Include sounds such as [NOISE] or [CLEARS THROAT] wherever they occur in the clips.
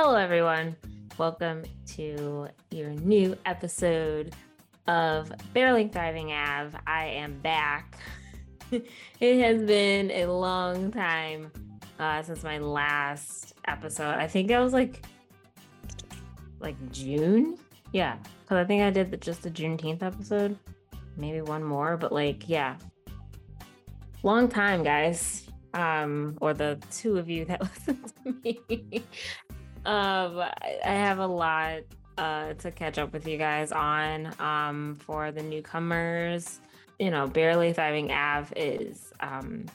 Hello, everyone. Welcome to your new episode of Barely Thriving Av. I am back. [LAUGHS] it has been a long time uh, since my last episode. I think it was like like June. Yeah, because I think I did the, just the Juneteenth episode, maybe one more, but like yeah, long time, guys. Um, or the two of you that [LAUGHS] listen to me. Um, I have a lot uh, to catch up with you guys on. Um, for the newcomers, you know, barely thriving Av is. Um,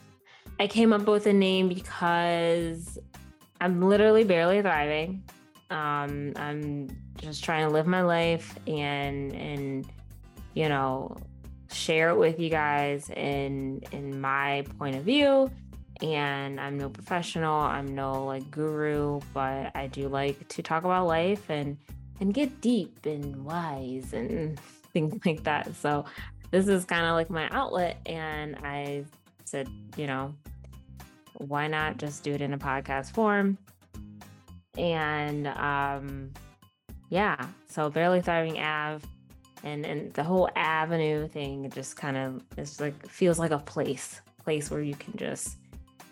I came up with a name because I'm literally barely thriving. Um, I'm just trying to live my life and and you know share it with you guys in in my point of view and I'm no professional, I'm no like guru, but I do like to talk about life and and get deep and wise and [LAUGHS] things like that. So this is kind of like my outlet and I said, you know, why not just do it in a podcast form? And um yeah, so barely thriving Av and and the whole avenue thing just kind of is like feels like a place, place where you can just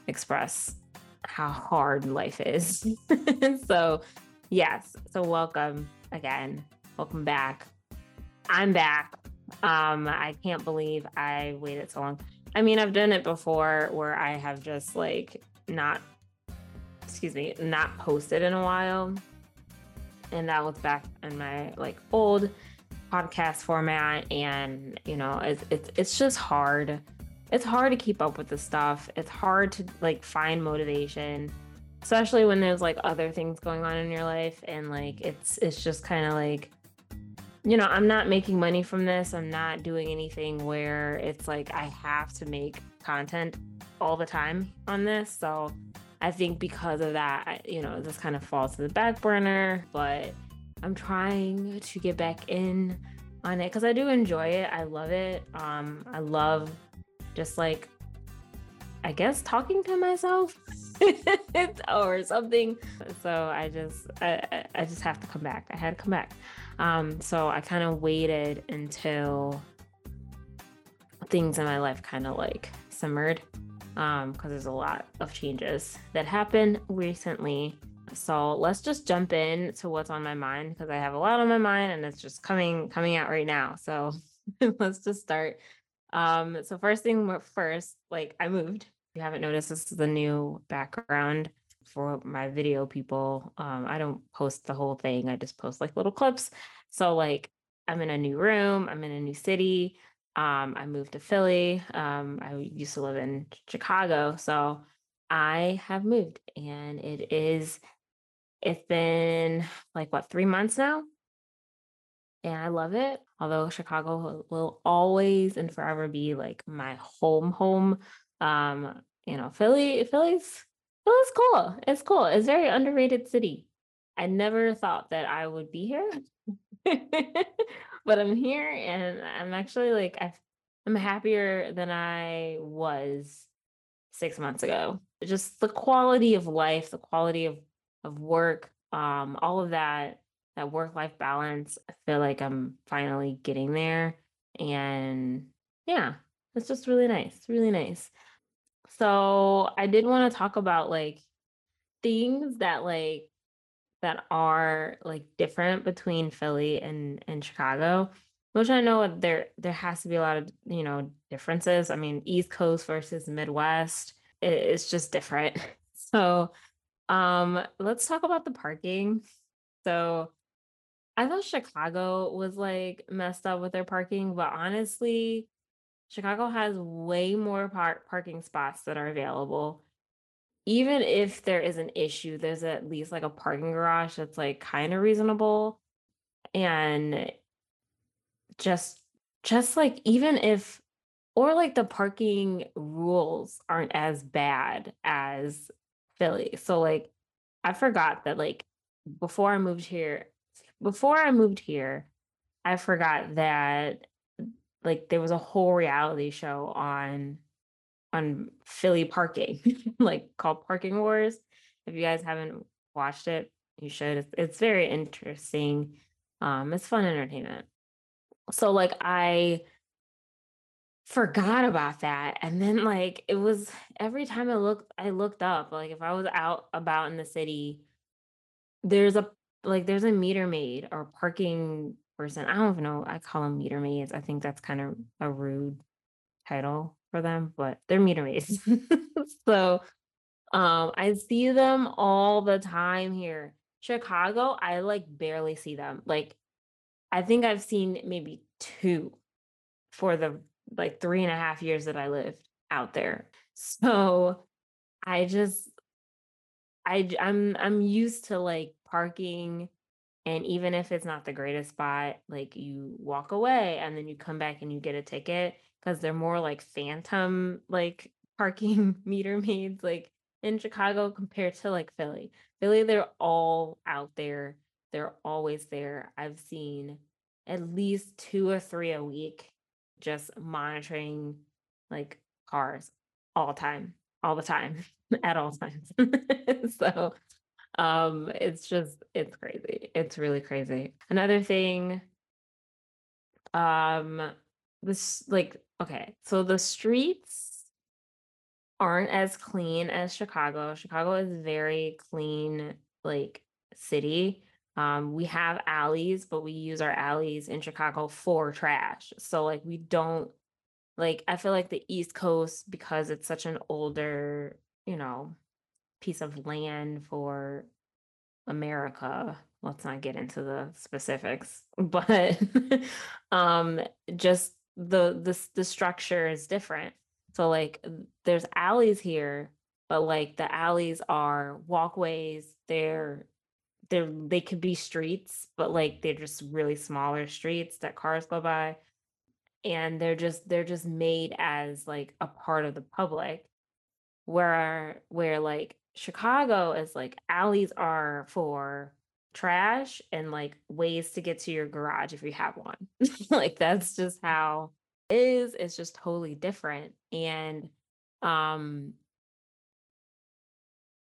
express how hard life is. [LAUGHS] so, yes. So, welcome again. Welcome back. I'm back. Um, I can't believe I waited so long. I mean, I've done it before where I have just like not, excuse me, not posted in a while. And that was back in my like old podcast format. And, you know, it's, it's, it's just hard it's hard to keep up with the stuff. It's hard to like find motivation, especially when there's like other things going on in your life and like it's it's just kind of like you know, I'm not making money from this. I'm not doing anything where it's like I have to make content all the time on this. So I think because of that, you know, this kind of falls to the back burner, but I'm trying to get back in on it because I do enjoy it. I love it. Um, I love just like I guess talking to myself [LAUGHS] or something. So I just I, I just have to come back. I had to come back. Um, so I kind of waited until things in my life kind of like simmered um because there's a lot of changes that happened recently so let's just jump in to what's on my mind because i have a lot on my mind and it's just coming coming out right now so [LAUGHS] let's just start um, so first thing first, like I moved. If you haven't noticed, this is the new background for my video people. Um, I don't post the whole thing. I just post like little clips. So like I'm in a new room, I'm in a new city. Um, I moved to Philly. Um, I used to live in Chicago. So I have moved and it is it's been like what three months now and I love it. Although Chicago will always and forever be like my home home. Um, you know, Philly, Philly's Philly's cool. It's cool. It's very underrated city. I never thought that I would be here. [LAUGHS] but I'm here and I'm actually like i I'm happier than I was six months ago. Just the quality of life, the quality of of work, um, all of that that work life balance. I feel like I'm finally getting there. And yeah, it's just really nice. Really nice. So I did want to talk about like things that like that are like different between Philly and and Chicago, which I know there there has to be a lot of you know differences. I mean, East Coast versus Midwest, it's just different. [LAUGHS] So, um, let's talk about the parking. So I thought Chicago was like messed up with their parking, but honestly, Chicago has way more par- parking spots that are available. Even if there is an issue, there's at least like a parking garage that's like kind of reasonable. And just just like even if or like the parking rules aren't as bad as Philly. So like I forgot that like before I moved here, before I moved here, I forgot that like there was a whole reality show on on Philly parking, [LAUGHS] like called Parking Wars. If you guys haven't watched it, You should. It's, it's very interesting. Um, it's fun entertainment. So like I forgot about that. And then like it was every time I looked I looked up, like if I was out about in the city, there's a like there's a meter maid or parking person. I don't even know. I call them meter maids. I think that's kind of a rude title for them, but they're meter maids. [LAUGHS] so um I see them all the time here. Chicago, I like barely see them. Like I think I've seen maybe two for the like three and a half years that I lived out there. [LAUGHS] So I just I I'm I'm used to like parking and even if it's not the greatest spot, like you walk away and then you come back and you get a ticket because they're more like phantom like [LAUGHS] parking [LAUGHS] meter maids like in Chicago compared to like Philly. Philly, they're all out there. They're always there. I've seen at least two or three a week just monitoring like cars all time, all the time, [LAUGHS] at all times. so um it's just it's crazy. It's really crazy. Another thing, um this like okay, so the streets aren't as clean as Chicago. Chicago is very clean like city. Um, we have alleys, but we use our alleys in Chicago for trash. So like we don't like I feel like the East Coast because it's such an older, you know, piece of land for America. Let's not get into the specifics, [LAUGHS] but um just the the the structure is different. So like there's alleys here, but like the alleys are walkways, they're they're they could be streets, but like they're just really smaller streets that cars go by and they're just they're just made as like a part of the public where where like Chicago is like alleys are for trash and like ways to get to your garage if you have one. [LAUGHS] like that's just how it is. It's just totally different. And um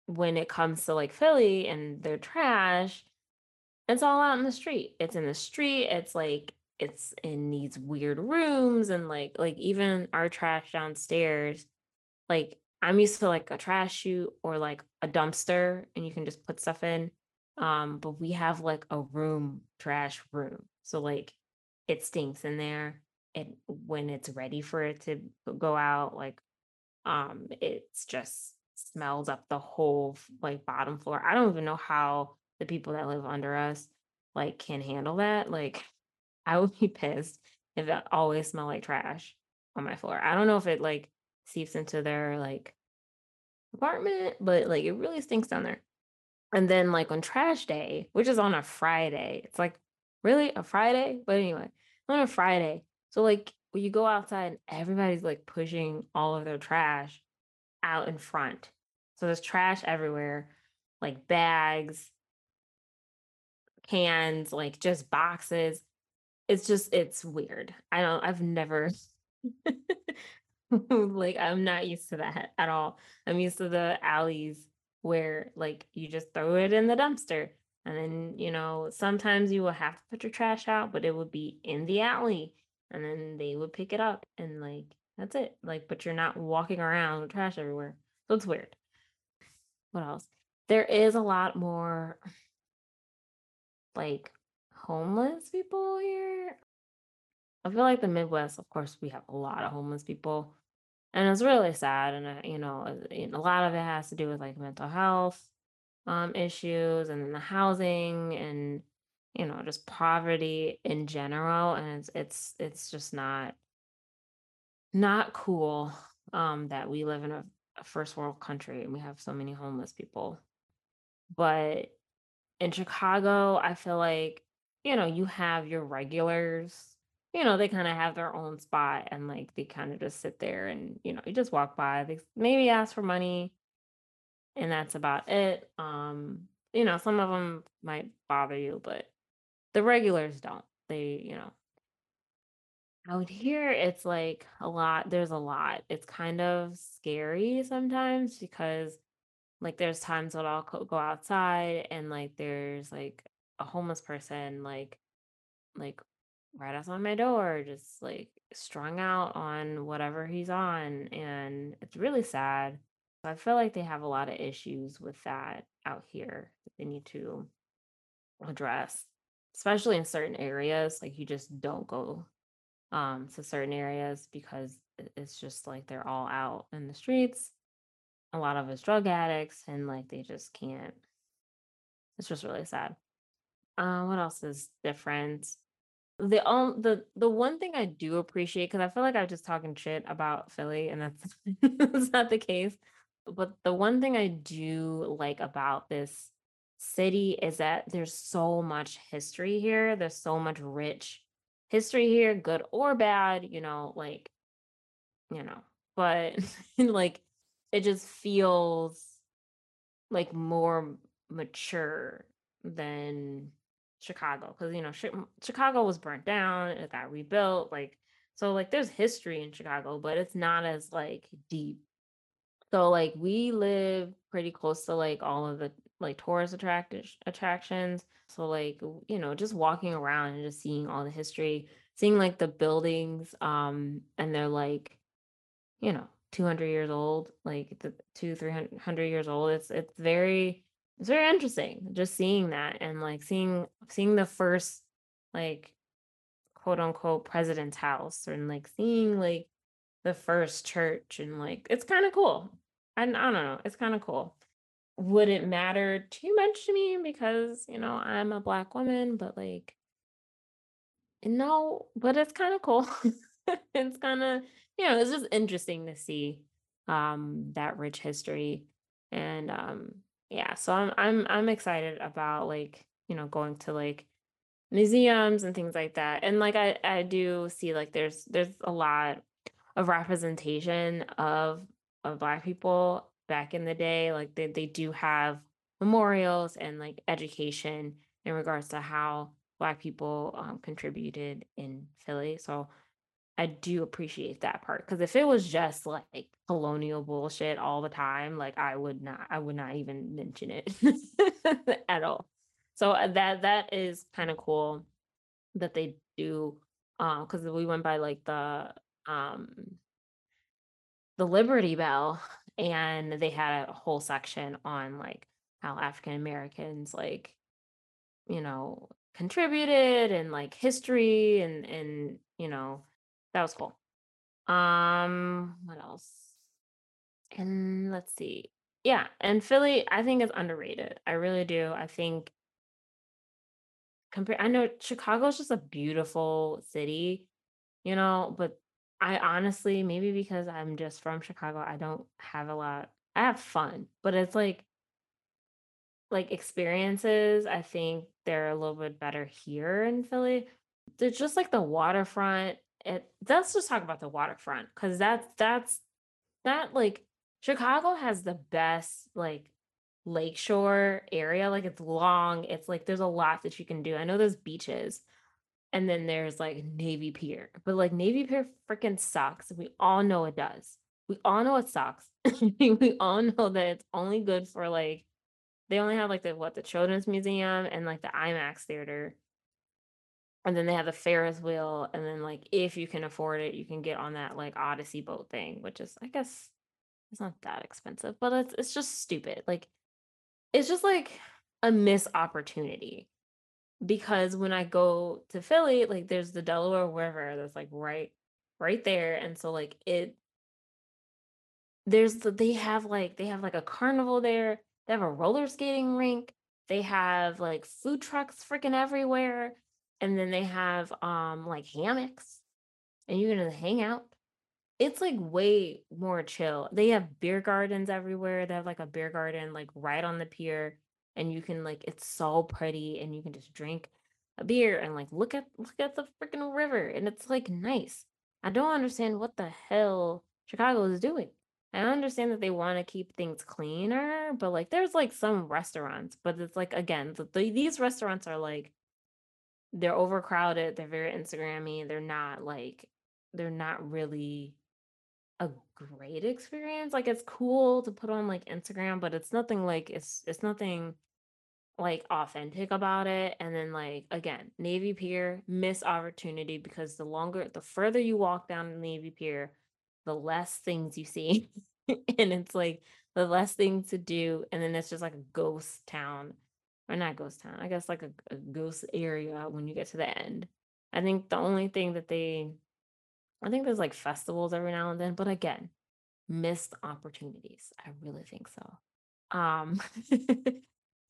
when it comes to like Philly and their trash, it's all out in the street. It's in the street. It's like it's in these weird rooms and like like even our trash downstairs like I'm used to like a trash chute or like a dumpster and you can just put stuff in. Um, but we have like a room trash room. So like it stinks in there. And when it's ready for it to go out, like um it's just smells up the whole like bottom floor. I don't even know how the people that live under us like can handle that. Like [LAUGHS] I would be pissed if it always smelled like trash on my floor. I don't know if it like seeps into their like apartment, but like it really stinks down there. And then like on trash day, which is on a Friday, it's like really a Friday? But anyway, on a Friday. So like when you go outside and everybody's like pushing all of their trash out in front. So there's trash everywhere, like bags, cans, like just boxes. It's just it's weird. I don't I've never [LAUGHS] [LAUGHS] [LAUGHS] like I'm not used to that at all. I'm used to the alleys where like you just throw it in the dumpster and then, you know, sometimes you will have to put your trash out, but it would be in the alley and then they would pick it up and like that's it. Like but you're not walking around with trash everywhere. So it's weird. What else? There is a lot more like homeless people here. I feel like the Midwest, of course, we have a lot of homeless people, and it's really sad. And uh, you know, uh, a lot of it has to do with like mental health um, issues, and the housing, and you know, just poverty in general. And it's it's it's just not not cool um, that we live in a, a first world country and we have so many homeless people. But in Chicago, I feel like, you know, you have your regulars, you know, they kind of have their own spot and like they kind of just sit there and, you know, you just walk by, they maybe ask for money and that's about it. Um, you know, some of them might bother you, but the regulars don't. They, you know, out here it's like a lot, there's a lot. It's kind of scary sometimes because like there's times when I'll go outside and like there's like a homeless person like like right outside my door, just like strung out on whatever he's on. And it's really sad. So I feel like they have a lot of issues with that out here that they need to address, especially in certain areas. Like you just don't go um to certain areas because it's just like they're all out in the streets. A lot of us drug addicts and like they just can't. It's just really sad. Uh, what else is different? The on the the one thing I do appreciate, because I feel like I'm just talking shit about Philly, and that's [LAUGHS] that's not the case. But the one thing I do like about this city is that there's so much history here. There's so much rich history here, good or bad, you know, like, you know, but [LAUGHS] like it just feels like more mature than Chicago because you know Chi- Chicago was burnt down, it got rebuilt, like so like there's history in Chicago, but it's not as like deep. So like we live pretty close to like all of the like tourist attract attractions. So like you know just walking around and just seeing all the history, seeing like the buildings, um, and they're like you know, 200 years old, like the two, 300 years old. It's it's very it's very interesting just seeing that and like seeing seeing the first like quote unquote president's house and like seeing like the first church and like it's kind of cool. And I don't know, it's kind of cool. Would it matter too much to me because, you know, I'm a black woman, but like no, but it's kind of cool. [LAUGHS] It's kind of, you know, it's just interesting to see um that rich history and um yeah, so I'm I'm I'm excited about like, you know, going to like museums and things like that. And like I I do see like there's there's a lot of representation of of black people back in the day. Like they they do have memorials and like education in regards to how black people um, contributed in Philly. So I do appreciate that part because if it was just like colonial bullshit all the time, like I would not, I would not even mention it [LAUGHS] at all. So uh, that that is kind of cool that they do, um, because we went by like the um the Liberty Bell, and they had a whole section on like how African Americans like you know contributed and like history and and you know that was cool. Um, what else? And let's see. Yeah, and Philly, I think is underrated. I really do. I think compare I know Chicago is just a beautiful city, you know, but I honestly, maybe because I'm just from Chicago, I don't have a lot. I have fun, but it's like like experiences, I think they're a little bit better here in Philly. They're just like the waterfront. It let's just talk about the waterfront because that's that's That like Chicago has the best like lakeshore area. Like it's long. It's like there's a lot that you can do. I know there's beaches and then there's like Navy Pier. But like Navy Pier freaking sucks. We all know it does. We all know it sucks. [LAUGHS] we all know that it's only good for like they only have like the what the Children's Museum and like the IMAX theater. And then they have the Ferris wheel. And then like if you can afford it, you can get on that like Odyssey boat thing, which is I guess it's not that expensive, but it's it's just stupid. Like it's just like a missed opportunity because when I go to Philly, like there's the Delaware River that's like right right there. And so like it there's the they have like they have like a carnival there. They have a roller skating rink. They have like food trucks freaking everywhere. And then they have um like hammocks and you're gonna hang out. It's, like, way more chill. They have beer gardens everywhere. They have, like, a beer garden, like, right on the pier, and you can, like it's so pretty, and you can just drink a beer and, like, look at look at the freaking river, and it's, like, nice. I don't understand what the hell Chicago is doing. I understand that they wanna keep things cleaner, but, like, there's, like, some restaurants, but it's, like, again, the the these restaurants are, like they're overcrowded, they're very Instagrammy, they're not, like they're not really a great experience. Like it's cool to put on like Instagram, but it's nothing like it's it's nothing like authentic about it. And then like again, Navy Pier, missed opportunity because the longer the further you walk down Navy Pier, the less things you see. [LAUGHS] and it's like the less things to do. And then it's just like a ghost town. Or not ghost town, I guess like a, a ghost area when you get to the end. I think the only thing that they I think there's like festivals every now and then, but again, missed opportunities. I really think so. Um [LAUGHS]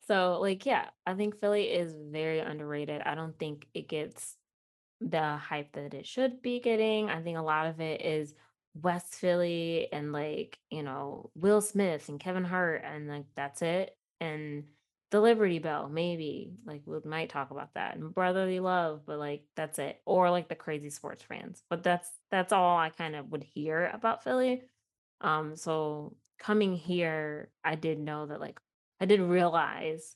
so like yeah, I think Philly is very underrated. I don't think it gets the hype that it should be getting. I think a lot of it is West Philly and like, you know, Will Smith and Kevin Hart and like that's it. And the Liberty Bell, maybe. Like we might talk about that. And brotherly love, but like that's it. Or like the crazy sports fans. But that's that's all I kind of would hear about Philly. Um, so coming here, I did know that like I did realize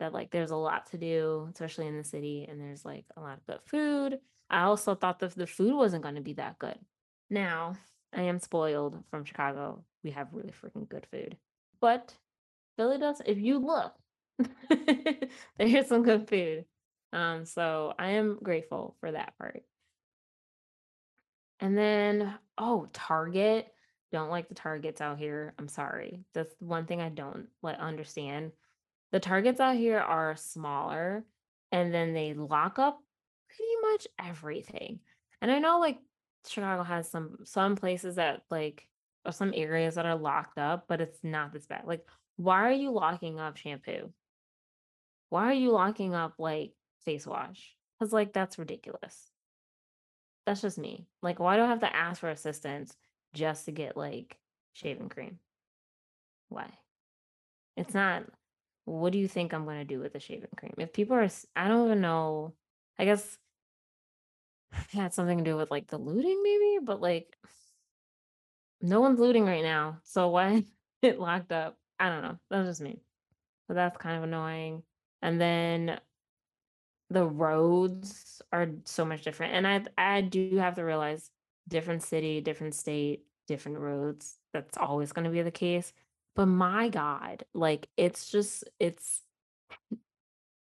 that like there's a lot to do, especially in the city, and there's like a lot of good food. I also thought that the food wasn't going to be that good. Now, I am spoiled from Chicago. We have really freaking good food. But Philly does, if you look, [LAUGHS] there's some good food. Um, so I am grateful for that part. And then, oh, Target. Don't like the Targets out here. I'm sorry. That's one thing I don't like understand. The Targets out here are smaller and then they lock up pretty much everything. And I know like Chicago has some some places that like or some areas that are locked up, but it's not this bad. Like, why are you locking up shampoo? Why are you locking up like face wash? Because like that's ridiculous. That's just me. Like, why do I have to ask for assistance just to get like shaving cream? Why? It's not. What do you think I'm gonna do with the shaving cream? If people are, I don't even know. I guess it [SIGHS] had something to do with like the looting, maybe, but like no one's looting right now. So why [LAUGHS] it locked up? I don't know. That's just me. So that's kind of annoying. And then the roads are so much different. And I I do have to realize different city, different state, different roads. That's always going to be the case. But my God, like it's just it's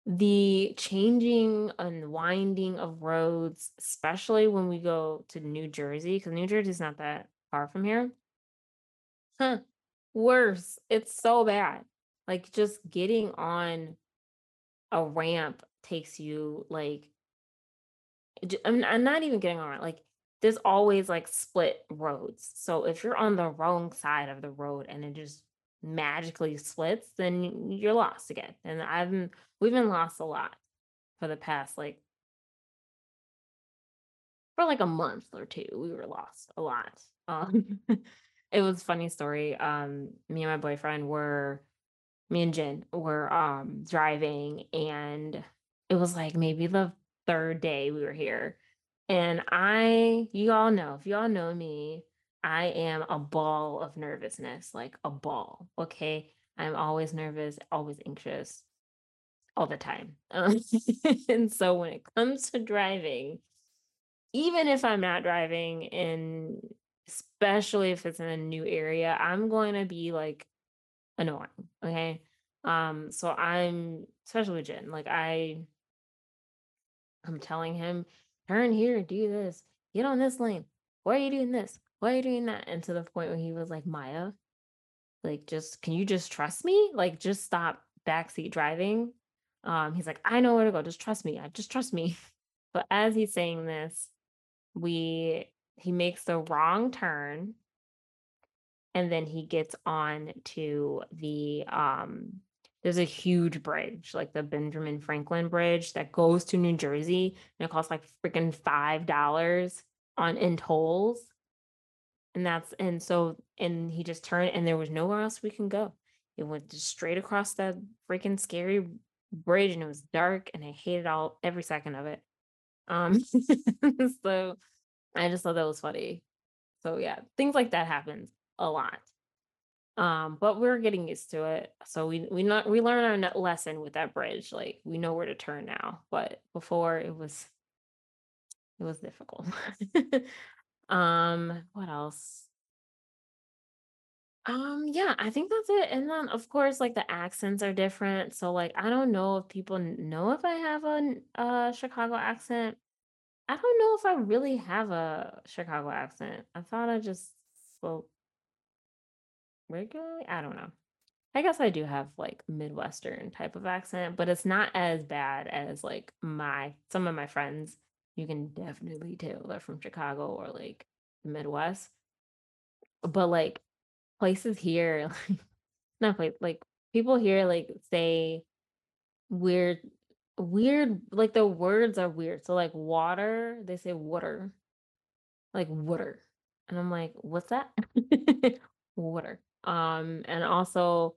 the changing and winding of roads, especially when we go to New Jersey, because New Jersey's not that far from here. Huh. Worse. It's so bad. Like just getting on a ramp takes you like I'm, I'm not even getting on. Like there's always like split roads. So if you're on the wrong side of the road and it just magically splits, then you're lost again. And I've been we've been lost a lot for the past like for like a month or two. We were lost a lot. [LAUGHS] Um it was funny story. Um me and my boyfriend were me and Jen were um driving and it was like maybe the third day we were here. And I you all know, if you all know me, I am a ball of nervousness, like a ball. Okay. I'm always nervous, always anxious, all the time. Um, [LAUGHS] and so when it comes to driving, even if I'm not driving and especially if it's in a new area, I'm going to be like annoying. Okay. Um, so I'm especially with Jen, like I I'm telling him, turn here, do this, get on this lane. Why are you doing this? Why are you doing that? And to the point where he was like, Maya, like just can you just trust me? Like just stop backseat driving. Um, he's like, I know where to go, just trust me. I just trust me. [LAUGHS] But as he's saying this, we he makes the wrong turn and then he gets on to the um there's a huge bridge like the benjamin franklin bridge that goes to new jersey and it costs like freaking five dollars on in tolls. And that's and so and he just turned and there was nowhere else we can go. It went just straight across that freaking scary bridge and it was dark and i hated all every second of it. Um [LAUGHS] so i just thought that was funny. So yeah things like that happens a lot um, but we're getting used to it. So we we not we learn our lesson with that bridge. Like we know where to turn now. But before it was it was difficult. [LAUGHS] um, what else? Um, yeah, I think that's it. And then of course, like the accents are different. So like I don't know if people know if I have a, uh Chicago accent. I don't know if I really have a Chicago accent. I thought I just spoke regularly. I don't know. I guess I do have like Midwestern type of accent, but it's not as bad as like my some of my friends. You can definitely tell they're from Chicago or like the Midwest. But like places here, [LAUGHS] like not place like people here like say weird weird like the words are weird. So like water, they say water, like water. And I'm like, what's that? [LAUGHS] water. Um, and also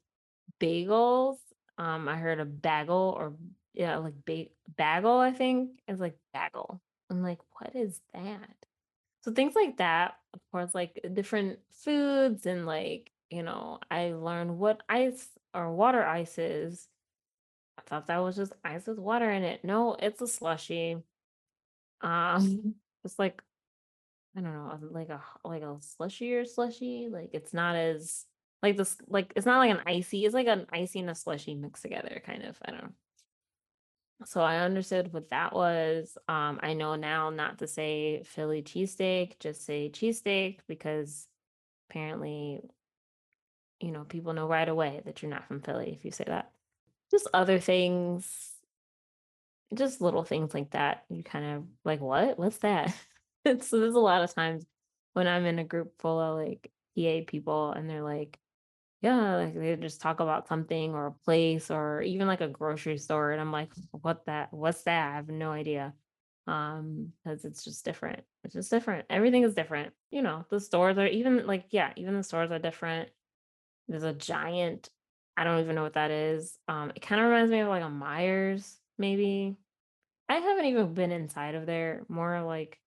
bagels. Um, I heard a bagel or yeah, like ba- bagel, I think is like bagel. I'm like, what is that? So things like that, of course, like different foods and like, you know, I learned what ice or water ice is. I thought that was just ice with water in it. No, it's a slushy. Um, [LAUGHS] it's like I don't know, like a like a slushier slushy. Like it's not as like this like it's not like an icy. It's like an icy and a slushy mixed together, kind of. I don't know. So I understood what that was. Um, I know now not to say Philly cheesesteak, just say cheesesteak because apparently, you know, people know right away that you're not from Philly if you say that. Just other things, just little things like that. You kind of like, what? What's that? [LAUGHS] so there's a lot of times when I'm in a group full of like PA people and they're like, Yeah, like they just talk about something or a place or even like a grocery store, and I'm like, "What that? What's that?" I have no idea. Um, because it's just different. It's just different. Everything is different. You know, the stores are even like, yeah, even the stores are different. There's a giant, I don't even know what that is. Um, it kind of reminds me of like a Meijers, maybe. I haven't even been inside of there, more like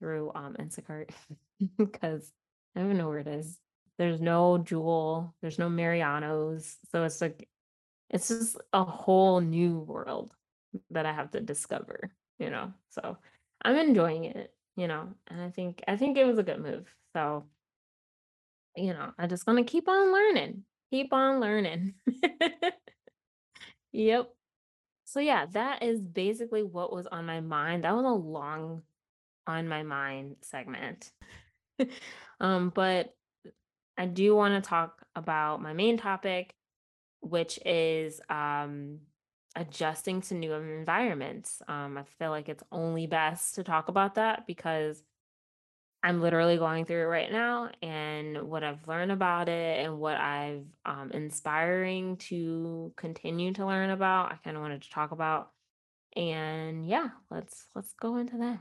through um Instacart [LAUGHS] because I don't even know where it is. There's no Jewel, there's no Mariano's, so it's like it's just a whole new world that I have to discover, you know. So I'm enjoying it, you know, and I think I think it was a good move. So, you know, I'm just gonna keep on learning. Keep on learning. [LAUGHS] Yep. So yeah, that is basically what was on my mind. That was a long on my mind segment. [LAUGHS] um, but I do want to talk about my main topic, which is um, adjusting to new environments. Um, I feel like it's only best to talk about that because I'm literally going through it right now, and what I've learned about it and what I've um, inspiring to continue to learn about. I kind of wanted to talk about, and yeah, let's let's go into that.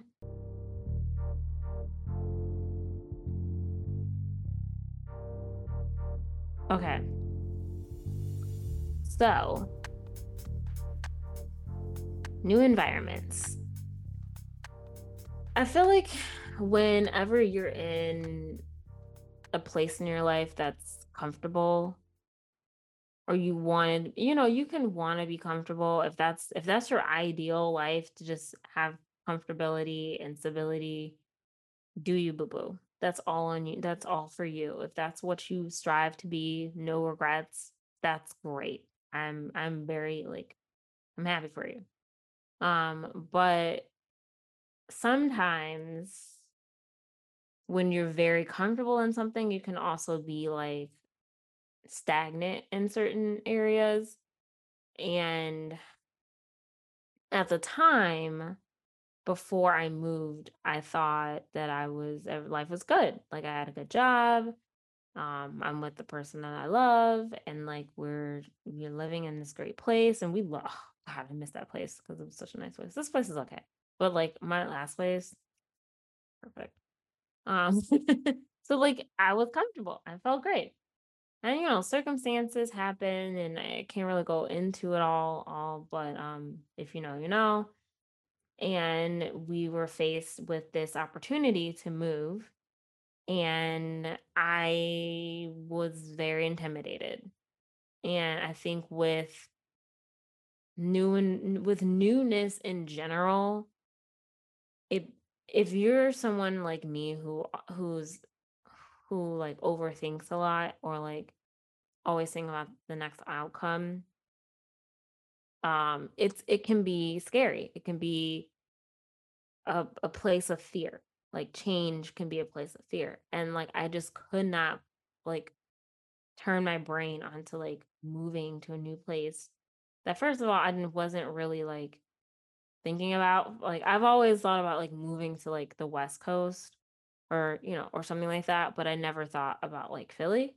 Okay, so new environments. I feel like whenever you're in a place in your life that's comfortable or you wanted, you know, you can want to be comfortable if that's if that's your ideal life to just have comfortability and stability, do you boo boo. That's all on you. That's all for you. If that's what you strive to be, no regrets, that's great. I'm I'm very like I'm happy for you. Um, but sometimes when you're very comfortable in something, you can also be like stagnant in certain areas. And at the time, before I moved, I thought that I was life was good. Like I had a good job. Um, I'm with the person that I love, and like we're we're living in this great place, and we love. God, I miss that place because it was such a nice place. This place is okay, but like my last place, perfect. Um, [LAUGHS] so like I was comfortable. I felt great. And you know, circumstances happen and I can't really go into it all all, but um if you know, you know. And we were faced with this opportunity to move and I was very intimidated. And I think with new and with newness in general, it if you're someone like me who who's who like overthinks a lot or like always think about the next outcome, um, it's it can be scary. It can be a a place of fear. Like change can be a place of fear. And like I just could not like turn my brain onto like moving to a new place. That first of all, I wasn't really like thinking about. Like I've always thought about like moving to like the West Coast or, you know, or something like that, but I never thought about like Philly.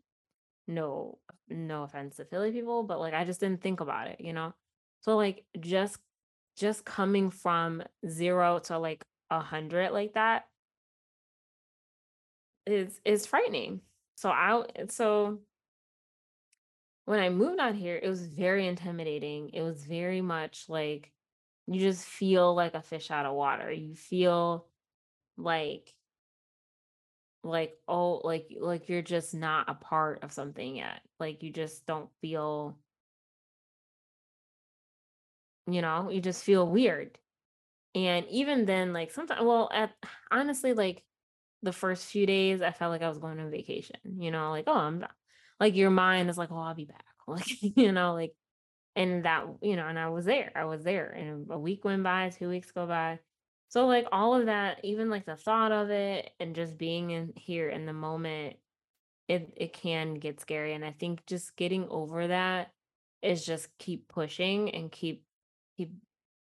No no offense to Philly people, but like I just didn't think about it, you know? So like just just coming from 0 to like a 100 like that is is frightening. So I so when I moved out here, it was very intimidating. It was very much like you just feel like a fish out of water. You feel like like oh like like you're just not a part of something yet. Like you just don't feel, you know, you just feel weird. And even then like sometimes well at honestly like the first few days I felt like I was going on vacation, you know, like oh I'm not like your mind is like oh I'll be back. [LAUGHS] Like you know like And that you know, and I was there, I was there, and a week went by, 2 weeks go by. So, like, all of that, even, like, the thought of it and just being in here in the moment, it it can get scary, and I think just getting over that is just keep pushing and keep keep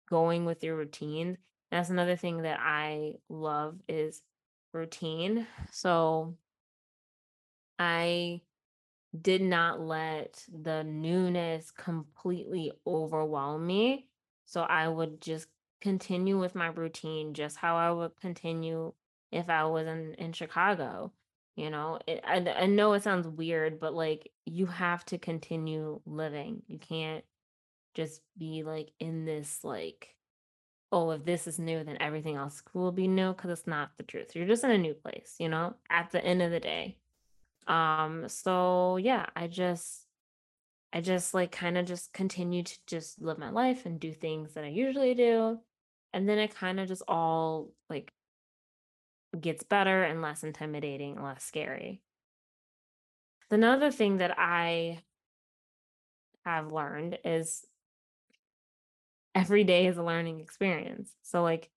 going with your routine. That's another thing that I love is routine. So, I did not let the newness completely overwhelm me. So I would just continue with my routine, just how I would continue if I was in, in Chicago. You know, it, I, I know it sounds weird, but like you have to continue living. You can't just be like in this, like, oh, if this is new, then everything else will be new because it's not the truth. You're just in a new place, you know, at the end of the day. Um, so yeah, I just I just like kind of just continue to just live my life and do things that I usually do. And then it kind of just all like gets better and less intimidating less scary. Another thing that I have learned is every day is a learning experience. So like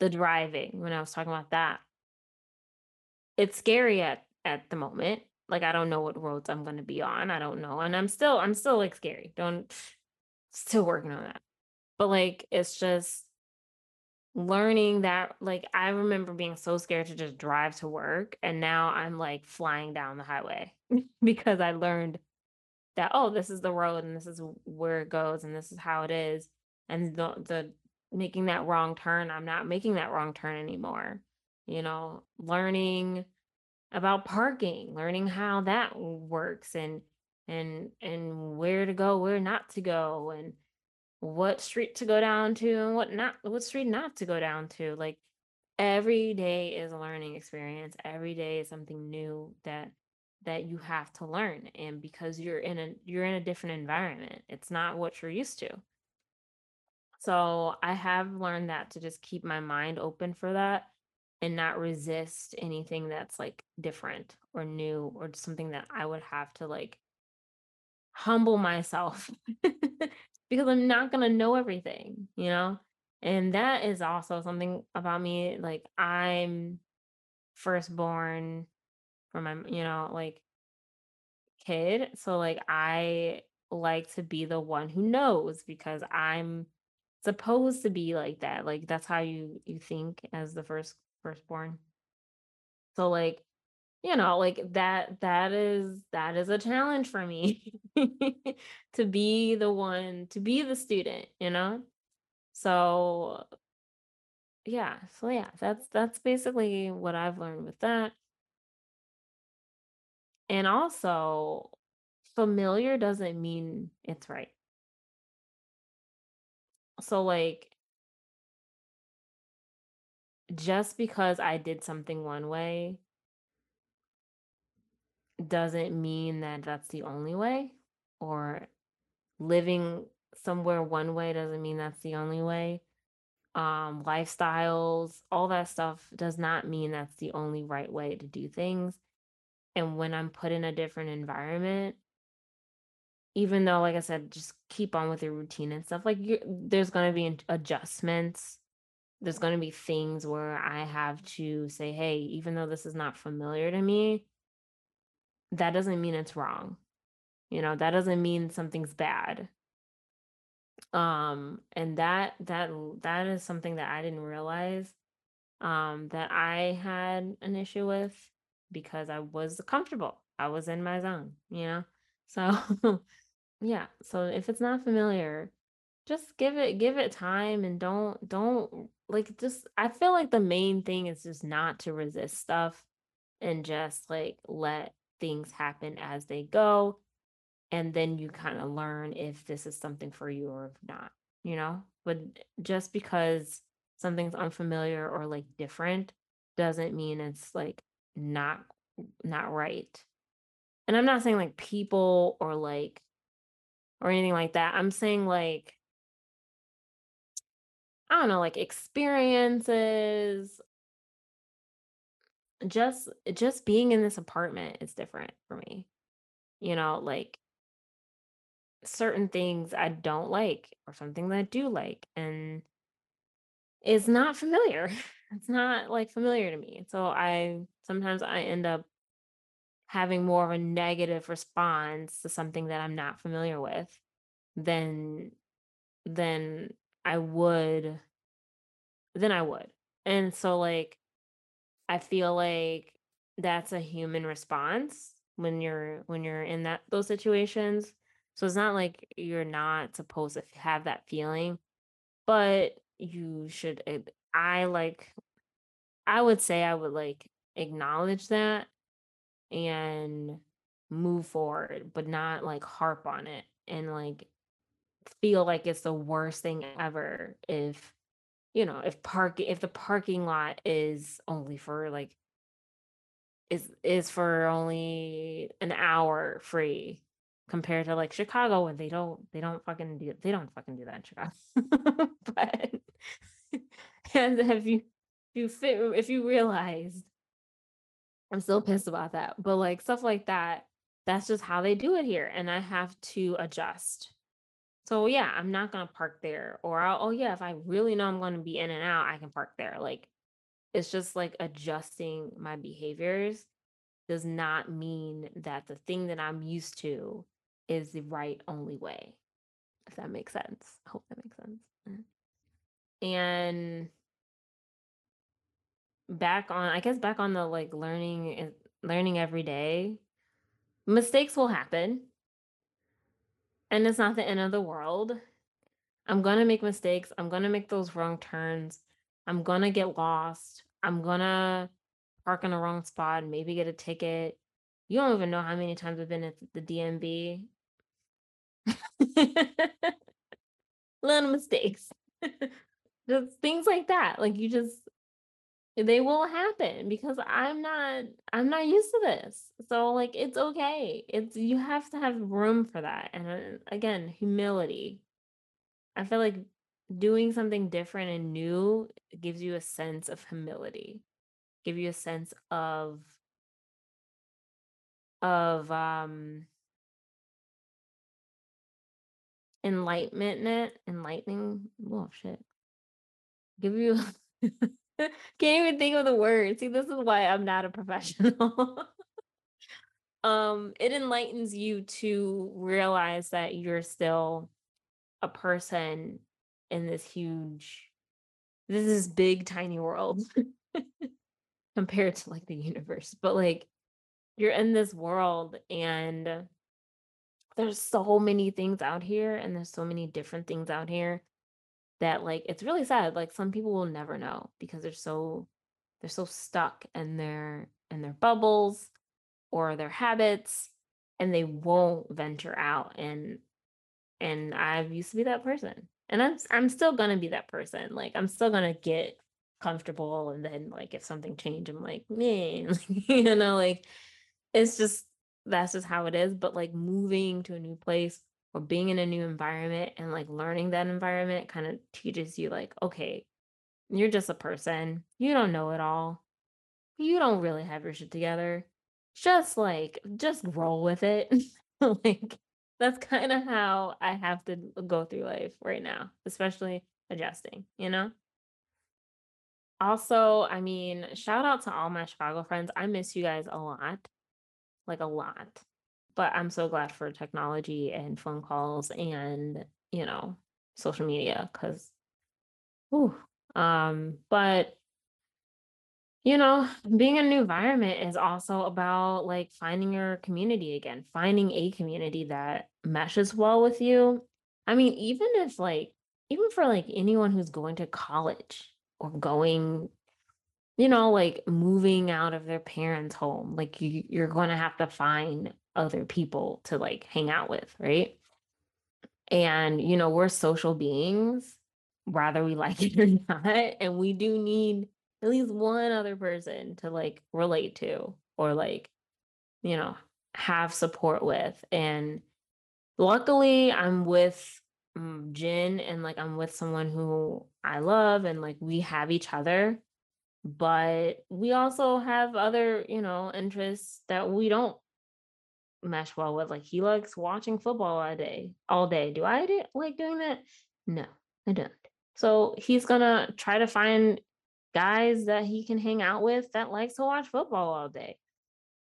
the driving, when I was talking about that, it's scary at at the moment. Like I don't know what roads I'm gonna be on. I don't know. And I'm still I'm still like scary. Don't still working on that. But like it's just learning that like I remember being so scared to just drive to work and now I'm like flying down the highway [LAUGHS] because I learned that oh this is the road and this is where it goes and this is how it is and the the making that wrong turn I'm not making that wrong turn anymore. You know, learning about parking, learning how that works and and and where to go, where not to go, and what street to go down to and what not what street not to go down to. Like every day is a learning experience. Every day is something new that that you have to learn. And because you're in a you're in a different environment, it's not what you're used to. So I have learned that to just keep my mind open for that and not resist anything that's like different or new or something that I would have to like humble myself [LAUGHS] because I'm not going to know everything, you know? And that is also something about me. Like, I'm firstborn for my, you know, like kid. So, like, I like to be the one who knows because I'm supposed to be like that. Like, that's how you you think as the first firstborn. So, like, you know, like that that is that is a challenge for me [LAUGHS] to be the one to be the student, you know? So, yeah. So yeah, that's that's basically what I've learned with that. And also, familiar doesn't mean it's right. So like just because I did something one way doesn't mean that that's the only way or living somewhere one way doesn't mean that's the only way um, lifestyles, all that stuff does not mean that's the only right way to do things. And when I'm put in a different environment, even though, like I said, just keep on with your routine and stuff, like there's gonna be adjustments. There's gonna be things where I have to say, hey, even though this is not familiar to me, that doesn't mean it's wrong. You know, that doesn't mean something's bad. Um, and that that that is something that I didn't realize um that I had an issue with because I was comfortable. I was in my zone, you know? So [LAUGHS] yeah, so if it's not familiar, just give it give it time and don't don't like just I feel like the main thing is just not to resist stuff and just like let things happen as they go and then you kind of learn if this is something for you or not, you know? But just because something's unfamiliar or like different doesn't mean it's like not not right. And I'm not saying like people or like or anything like that. I'm saying like I don't know, like experiences. Just just being in this apartment is different for me. You know, like certain things I don't like or something that I do like and is not familiar. [LAUGHS] It's not like familiar to me. So I sometimes I end up having more of a negative response to something that I'm not familiar with than than I would than I would. And so like I feel like that's a human response when you're when you're in that those situations so it's not like you're not supposed to have that feeling, but you should eh, I like I would say I would like acknowledge that and move forward, but not like harp on it and like feel like it's the worst thing ever if you know, if park if the parking lot is only for like is is for only an hour free compared to like Chicago when they don't they don't fucking do they don't fucking do that in Chicago. [LAUGHS] but [LAUGHS] and if you if you if you realized I'm still pissed about that. But like stuff like that, that's just how they do it here. And I have to adjust. So yeah, I'm not gonna park there. Or I'll, oh yeah, if I really know I'm gonna be in and out, I can park there. Like it's just like adjusting my behaviors does not mean that the thing that I'm used to is the right only way. If that makes sense. I hope that makes sense. Mm. And back on I guess back on the like learning and learning every day. Mistakes will happen. And it's not the end of the world. I'm going to make mistakes. I'm going to make those wrong turns. I'm going to get lost. I'm going to park in the wrong spot and maybe get a ticket. You don't even know how many times I've been at the DMV Little [LAUGHS] mistakes. [LAUGHS] just things like that. Like you just they will happen because I'm not I'm not used to this. So like it's okay. It's you have to have room for that. And uh, again, humility. I feel like doing something different and new gives you a sense of humility. Give you a sense of of um enlightenment enlightening oh shit give you [LAUGHS] can't even think of the word see this is why i'm not a professional. [LAUGHS] Um it enlightens you to realize that you're still a person in this huge this is big tiny world [LAUGHS] compared to like the universe but like you're in this world and there's so many things out here and there's so many different things out here that like it's really sad like some people will never know because they're so they're so stuck in their in their bubbles or their habits and they won't venture out and and I've used to be that person and I'm I'm still going to be that person like I'm still going to get comfortable and then like if something changed I'm like man [LAUGHS] you know like it's just that's just how it is. But like moving to a new place or being in a new environment and like learning that environment kind of teaches you like, okay, you're just a person. You don't know it all. You don't really have your shit together. Just like, just roll with it. [LAUGHS] like, that's kind of how I have to go through life right now, especially adjusting, you know? Also, I mean, shout out to all my Chicago friends. I miss you guys a lot, like a lot. But I'm so glad for technology and phone calls and, you know, social media because, um, but you know, being in a new environment is also about like finding your community again, finding a community that meshes well with you. I mean, even if like, even for like anyone who's going to college or going, you know, like moving out of their parents' home, like you, you're going to have to find other people to like hang out with, right? And, you know, we're social beings, whether we [LAUGHS] like it or not. And we do need at least one other person to like relate to or like, you know, have support with. And luckily, I'm with um, Jin and like I'm with someone who I love and like we have each other. But we also have other, you know, interests that we don't mesh well with. Like he likes watching football all day, all day. Do I do, like doing that? No, I don't. So he's gonna try to find guys that he can hang out with that likes to watch football all day.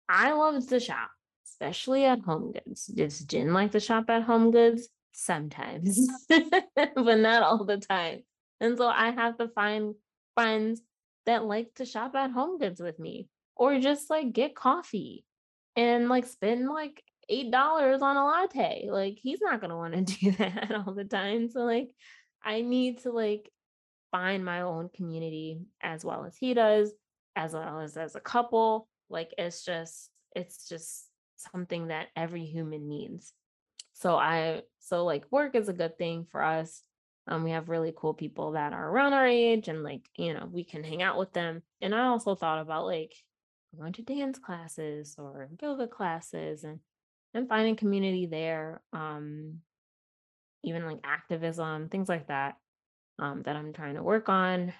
I love to shop, especially at Home Goods. Does Jin like to shop at Home Goods? Sometimes, [LAUGHS] but not all the time. And so I have to find friends that like to shop at Home Goods with me or just like get coffee and like spend like eight dollars on a latte. Like he's not gonna want to [LAUGHS] do that all the time. So like I need to like find my own community as well as he does, as well as as a couple. Like it's just, it's just something that every human needs. So I, so like work is a good thing for us. Um, we have really cool people that are around our age and like, you know, we can hang out with them. And I also thought about like going to dance classes or yoga classes and and finding community there. Um, even like activism, things like that um, that I'm trying to work on.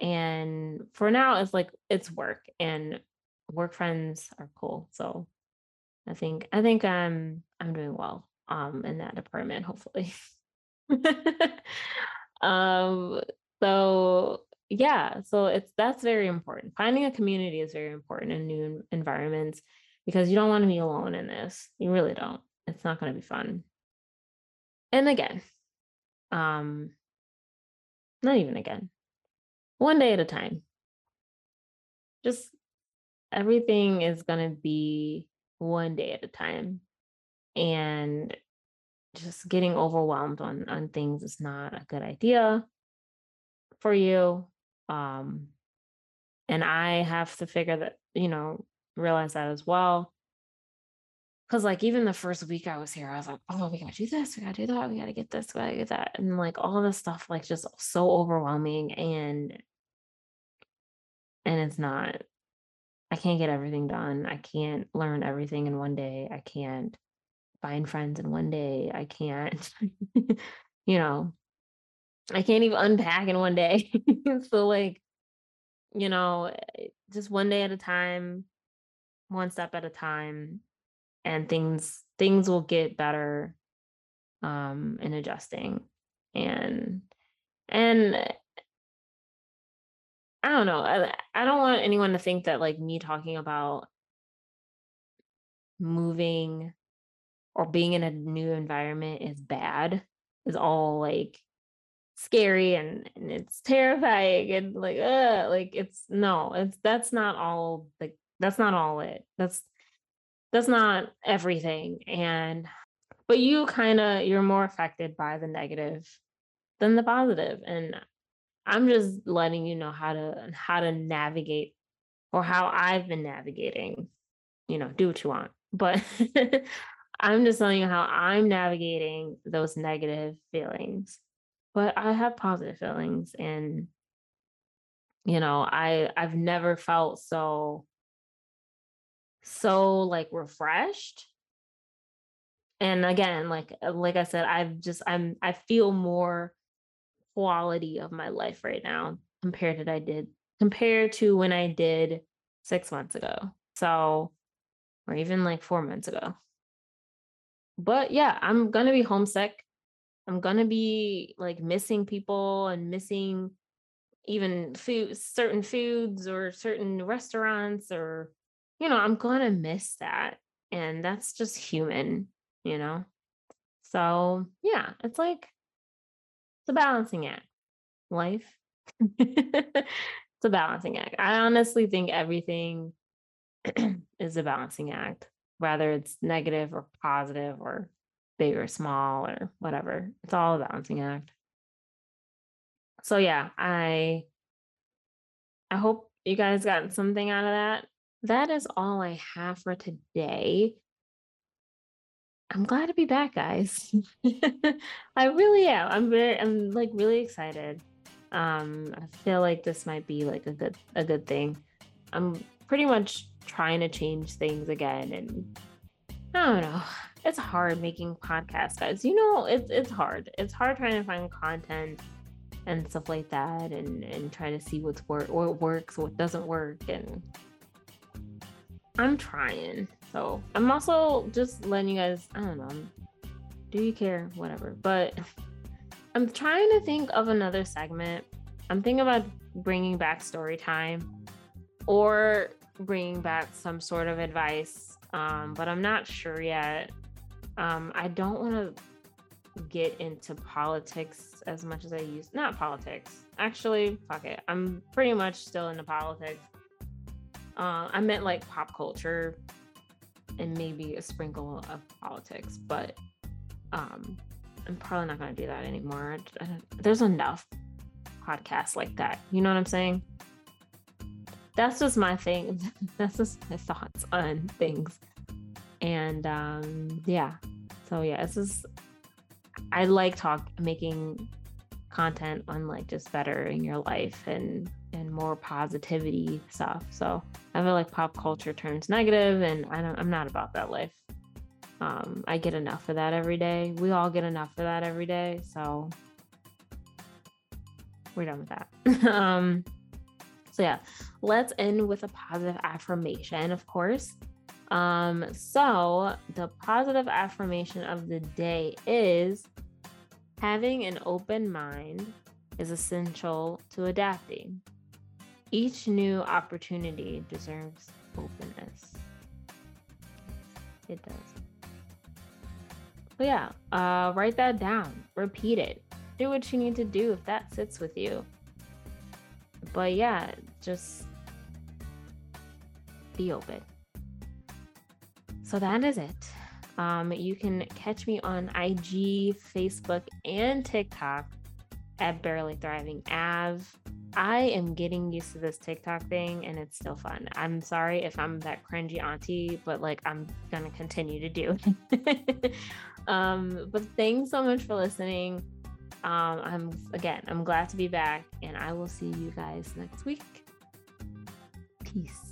And for now, it's like it's work and work friends are cool. So I think I think I'm I'm doing well um in that department, hopefully. [LAUGHS] um so yeah, so it's that's very important. Finding a community is very important in new environments because you don't want to be alone in this. You really don't. It's not going to be fun. And again, um not even again. One day at a time. Just everything is going to be one day at a time. And just getting overwhelmed on on things is not a good idea for you. Um and I have to figure that, you know, realize that as well. Cause like even the first week I was here, I was like, oh, we gotta do this, we gotta do that, we gotta get this, we gotta get that. And like all this stuff, like just so overwhelming and and it's not, I can't get everything done. I can't learn everything in one day. I can't find friends in one day. I can't, [LAUGHS] you know, I can't even unpack in one day. [LAUGHS] so like, you know, eh, just one day at a time, one step at a time and things things will get better um in adjusting and and I don't know. I, I don't want anyone to think that like me talking about moving or being in a new environment is bad is all like scary and, and it's terrifying and like uh like it's no it's that's not all like that's not all it that's that's not everything and but you kind of you're more affected by the negative than the positive and i'm just letting you know how to how to navigate or how i've been navigating you know do what you want but [LAUGHS] i'm just telling you how i'm navigating those negative feelings but i have positive feelings and you know i i've never felt so so like refreshed and again like uh, like i said i've just i'm i feel more quality of my life right now compared to I did compared to when I did six months ago. So, or even like four months ago. But yeah, I'm gonna be homesick. I'm gonna be like missing people and missing even food, certain foods or certain restaurants, or you know, I'm gonna miss that. And that's just human, you know? So yeah, it's like it's a balancing act. Life. [LAUGHS] it's a balancing act. I honestly think everything [CLEARS THROAT] is a balancing act, whether it's negative or positive or big or small or whatever. It's all a balancing act. So yeah, I I hope you guys got something out of that. That is all I have for today. I'm glad to be back, guys. [LAUGHS] I really am. I'm very I'm like really excited. Um I feel like this might be like a good a good thing. I'm pretty much trying to change things again and I don't know. It's hard making podcasts, guys. You know, it's it's hard. It's hard trying to find content and stuff like that and and trying to see what's work what works, what doesn't work and I'm trying. So I'm also just letting you guys, I don't know, do you care? Whatever. But I'm trying to think of another segment. I'm thinking about bringing back story time or bringing back some sort of advice, um, but I'm not sure yet. Um, I don't want to get into politics as much as I used. Not politics. Actually, fuck it. I'm pretty much still into politics. Uh, I meant like pop culture and maybe a sprinkle of politics, but um, I'm probably not going to do that anymore. I, I there's enough podcasts like that. You know what I'm saying? That's just my thing. [LAUGHS] That's just my thoughts on things. And um, yeah, so yeah, this is. I like talk making content on like just bettering your life and and more positivity stuff. So I feel like pop culture turns negative, and I don't. I'm not about that life. Um, I get enough of that every day. We all get enough of that every day. So we're done with that. [LAUGHS] um, so yeah, let's end with a positive affirmation, of course. Um, so the positive affirmation of the day is having an open mind is essential to adapting. Each new opportunity deserves openness. It does. But yeah, uh, write that down. Repeat it. Do what you need to do if that sits with you. But yeah, just be open. So that is it. Um, you can catch me on IG, Facebook, and TikTok at Barely Thriving Av. I am getting used to this TikTok thing and it's still fun. I'm sorry if I'm that cringy auntie, but like I'm gonna continue to do it. [LAUGHS] um, but thanks so much for listening. Um, I'm again, I'm glad to be back, and I will see you guys next week. Peace.